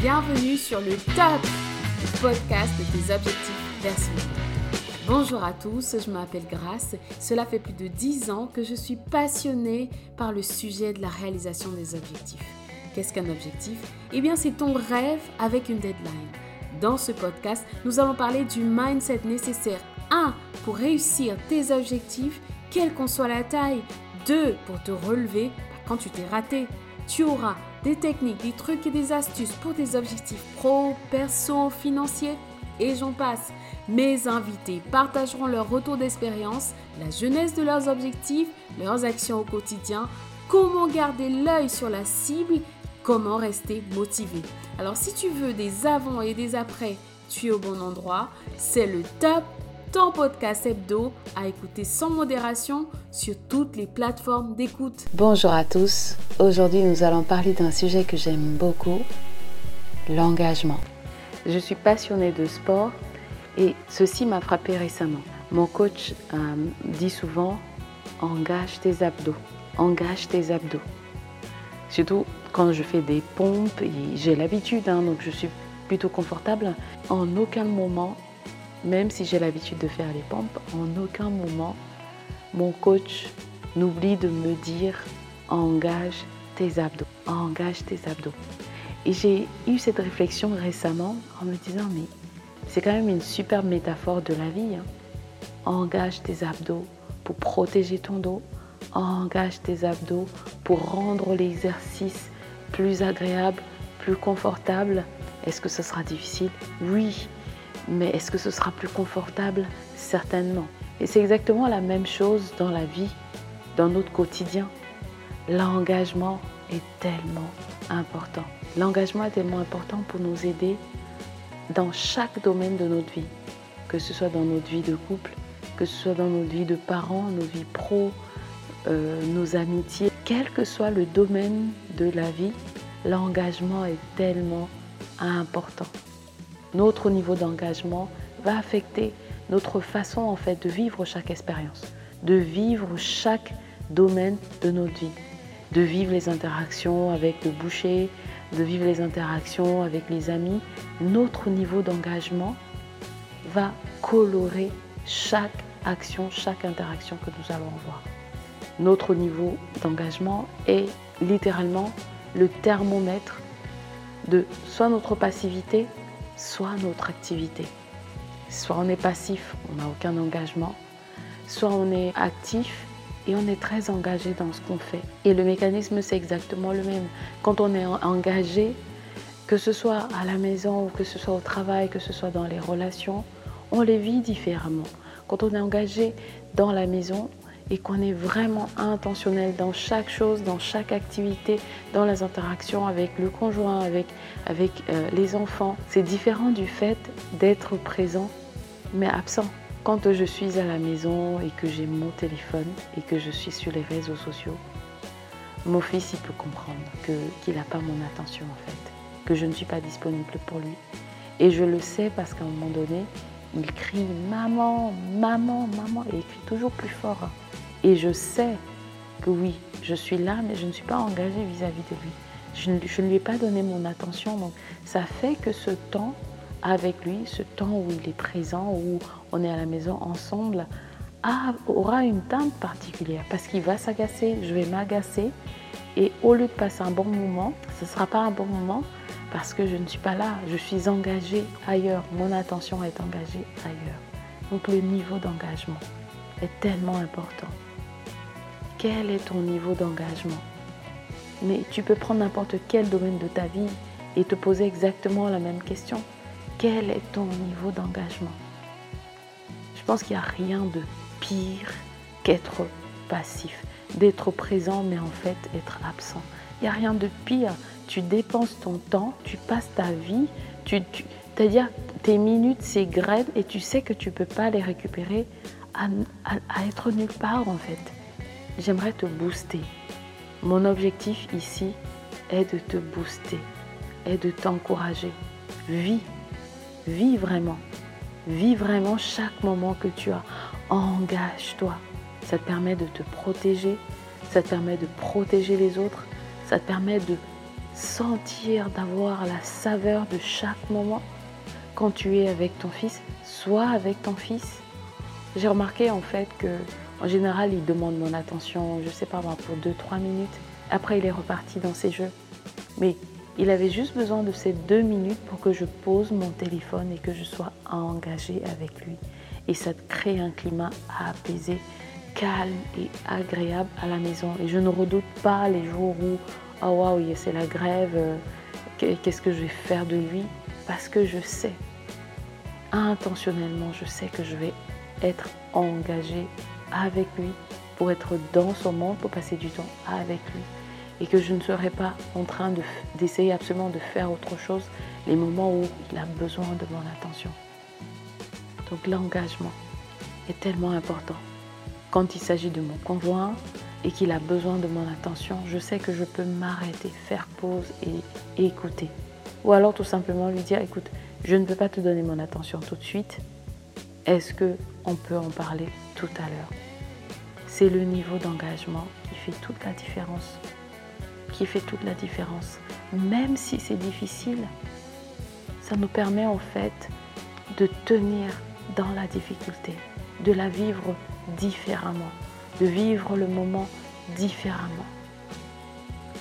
Bienvenue sur le top le podcast de tes objectifs personnels. Bonjour à tous, je m'appelle Grace. Cela fait plus de 10 ans que je suis passionnée par le sujet de la réalisation des objectifs. Qu'est-ce qu'un objectif? Eh bien, c'est ton rêve avec une deadline. Dans ce podcast, nous allons parler du mindset nécessaire 1 pour réussir tes objectifs, quelle qu'en soit la taille. 2 pour te relever quand tu t'es raté. Tu auras des techniques, des trucs et des astuces pour tes objectifs pro, perso, financiers et j'en passe. Mes invités partageront leur retour d'expérience, la jeunesse de leurs objectifs, leurs actions au quotidien, comment garder l'œil sur la cible, comment rester motivé. Alors si tu veux des avant et des après, tu es au bon endroit. C'est le top ton podcast hebdo à écouter sans modération sur toutes les plateformes d'écoute. Bonjour à tous. Aujourd'hui, nous allons parler d'un sujet que j'aime beaucoup, l'engagement. Je suis passionnée de sport et ceci m'a frappé récemment. Mon coach euh, dit souvent engage tes abdos, engage tes abdos. Surtout quand je fais des pompes, j'ai l'habitude, hein, donc je suis plutôt confortable. En aucun moment même si j'ai l'habitude de faire les pompes, en aucun moment mon coach n'oublie de me dire engage tes abdos, engage tes abdos. Et j'ai eu cette réflexion récemment en me disant mais c'est quand même une superbe métaphore de la vie. Hein. Engage tes abdos pour protéger ton dos, engage tes abdos pour rendre l'exercice plus agréable, plus confortable. Est-ce que ce sera difficile? Oui, mais est-ce que ce sera plus confortable? Certainement. Et c'est exactement la même chose dans la vie, dans notre quotidien. L'engagement est tellement important. L'engagement est tellement important pour nous aider dans chaque domaine de notre vie, que ce soit dans notre vie de couple, que ce soit dans notre vie de parents, nos vies pro, euh, nos amitiés, quel que soit le domaine de la vie, l'engagement est tellement important notre niveau d'engagement va affecter notre façon en fait de vivre chaque expérience, de vivre chaque domaine de notre vie, de vivre les interactions avec le boucher, de vivre les interactions avec les amis. Notre niveau d'engagement va colorer chaque action, chaque interaction que nous allons avoir. Notre niveau d'engagement est littéralement le thermomètre de soit notre passivité, soit notre activité. Soit on est passif, on n'a aucun engagement, soit on est actif et on est très engagé dans ce qu'on fait. Et le mécanisme, c'est exactement le même. Quand on est engagé, que ce soit à la maison ou que ce soit au travail, que ce soit dans les relations, on les vit différemment. Quand on est engagé dans la maison, et qu'on est vraiment intentionnel dans chaque chose, dans chaque activité, dans les interactions avec le conjoint, avec, avec euh, les enfants. C'est différent du fait d'être présent mais absent. Quand je suis à la maison et que j'ai mon téléphone et que je suis sur les réseaux sociaux, mon fils il peut comprendre qu'il n'a pas mon attention en fait, que je ne suis pas disponible pour lui. Et je le sais parce qu'à un moment donné, il crie maman, maman, maman, et il crie toujours plus fort. Et je sais que oui, je suis là, mais je ne suis pas engagée vis-à-vis de lui. Je ne, lui ai pas donné mon attention. Donc ça fait que ce temps avec lui, ce temps où il est présent, où on est à la maison ensemble, aura une teinte particulière parce qu'il va s'agacer, je vais m'agacer. Et au lieu de passer un bon moment, ce ne sera pas un bon moment parce que je ne suis pas là, je suis engagée ailleurs, mon attention est engagée ailleurs. Donc le niveau d'engagement est tellement important quel est ton niveau d'engagement? Mais tu peux prendre n'importe quel domaine de ta vie et te poser exactement la même question. Quel est ton niveau d'engagement? Je pense qu'il n'y a rien de pire qu'être passif, d'être présent mais en fait être absent. Il n'y a rien de pire. Tu dépenses ton temps, tu passes ta vie, tu, c'est-à-dire tes minutes s'égrènent et tu sais que tu ne peux pas les récupérer à être nulle part en fait j'aimerais te booster. Mon objectif ici est de te booster, est de t'encourager. Vis, vis vraiment. Vis vraiment chaque moment que tu as. Engage-toi. Ça te permet de te protéger, ça te permet de protéger les autres, ça te permet de sentir, d'avoir la saveur de chaque moment. Quand tu es avec ton fils, sois avec ton fils. J'ai remarqué en fait que en général, il demande mon attention, je sais pas moi, pour 2-3 minutes. Après, il est reparti dans ses jeux. Mais il avait juste besoin de ces deux minutes pour que je pose mon téléphone et que je sois engagée avec lui. Et ça crée un climat apaisé, calme et agréable à la maison. Et je ne redoute pas les jours où, oh waouh, c'est la grève, euh, qu'est-ce que je vais faire de lui? Parce que je sais, intentionnellement, je sais que je vais être engagée avec lui pour être dans son monde, pour passer du temps avec lui et que je ne serai pas en train d'essayer absolument de faire autre chose les moments où il a besoin de mon attention. Donc l'engagement est tellement important. Quand il s'agit de mon conjoint et qu'il a besoin de mon attention, je sais que je peux m'arrêter, faire pause et, écouter. Ou alors tout simplement lui dire, écoute, je ne peux pas te donner mon attention tout de suite. Est-ce que on peut en parler tout à l'heure? C'est le niveau d'engagement qui fait toute la différence qui fait toute la différence. Même si c'est difficile, ça nous permet en fait de tenir dans la difficulté, de la vivre différemment, de vivre le moment différemment.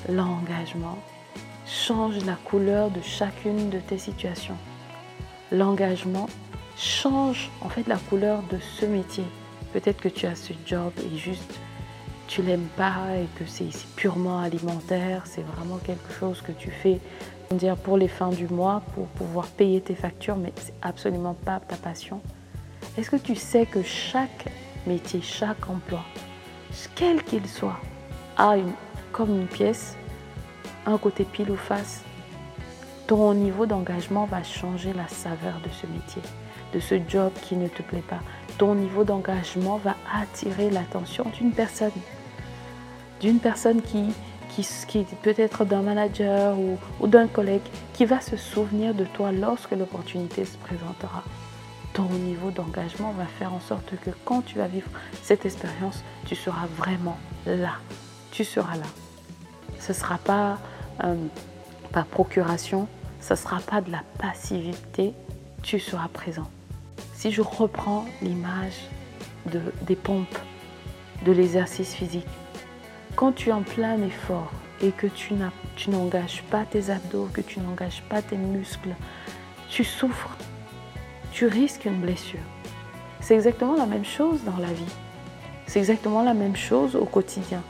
L'engagement change la couleur de chacune de tes situations. L'engagement change en fait la couleur de ce métier. Peut-être que tu as ce job et juste tu l'aimes pas et que c'est purement alimentaire, c'est vraiment quelque chose que tu fais pour les fins du mois, pour pouvoir payer tes factures, mais c'est absolument pas ta passion. Est-ce que tu sais que chaque métier, chaque emploi, quel qu'il soit, a une, comme une pièce, un côté pile ou face Ton niveau d'engagement va changer la saveur de ce métier, de ce job qui ne te plaît pas. Ton niveau d'engagement va attirer l'attention d'une personne d'une personne qui, qui, peut être d'un manager ou, ou d'un collègue qui va se souvenir de toi lorsque l'opportunité se présentera. Ton niveau d'engagement va faire en sorte que quand tu vas vivre cette expérience, tu seras vraiment là. Tu seras là. Ce ne sera pas euh, par procuration, ce ne sera pas de la passivité, tu seras présent. Si je reprends l'image de, des pompes, de l'exercice physique, quand tu es en plein effort et que tu n'engages pas tes abdos, que tu n'engages pas tes muscles, tu souffres, tu risques une blessure. C'est exactement la même chose dans la vie. C'est exactement la même chose au quotidien.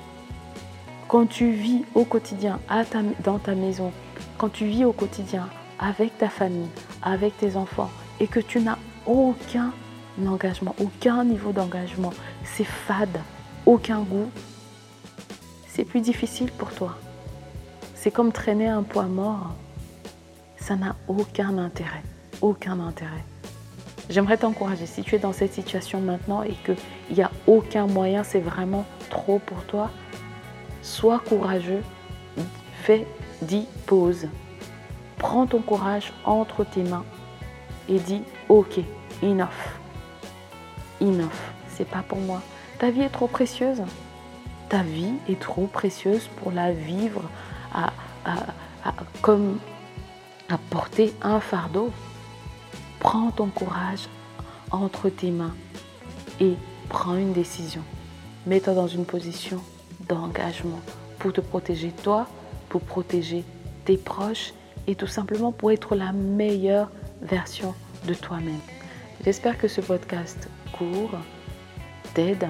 Quand tu vis au quotidien dans ta maison, quand tu vis au quotidien avec ta famille, avec tes enfants, et que tu n'as aucun engagement, aucun niveau d'engagement, c'est fade, aucun goût, c'est plus difficile pour toi. C'est comme traîner un poids mort. Ça n'a aucun intérêt. Aucun intérêt. J'aimerais t'encourager, si tu es dans cette situation maintenant et qu'il n'y a aucun moyen, c'est vraiment trop pour toi, sois courageux, fais, dis, pause. Prends ton courage entre tes mains et dis, ok, enough. Enough, c'est pas pour moi. Ta vie est trop précieuse ta vie est trop précieuse pour la vivre comme à porter un fardeau. Prends ton courage entre tes mains et prends une décision. Mets-toi dans une position d'engagement pour te protéger toi, pour protéger tes proches et tout simplement pour être la meilleure version de toi-même. J'espère que ce podcast court t'aide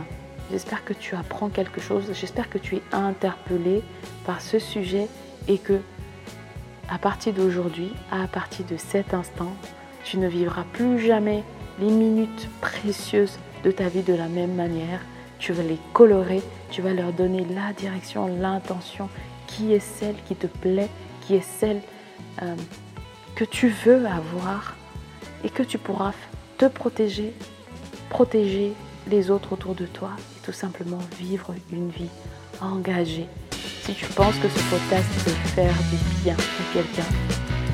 J'espère que tu apprends quelque chose. J'espère que tu es interpellé par ce sujet et que à partir d'aujourd'hui, à partir de cet instant, tu ne vivras plus jamais les minutes précieuses de ta vie de la même manière. Tu vas les colorer, tu vas leur donner la direction, l'intention qui est celle qui te plaît, qui est celle euh, que tu veux avoir et que tu pourras te protéger, protéger les autres autour de toi et tout simplement vivre une vie engagée. Si tu penses que ce podcast peut faire du bien à quelqu'un,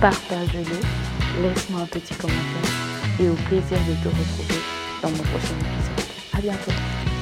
partage-le, laisse-moi un petit commentaire et au plaisir de te retrouver dans mon prochain épisode. À bientôt.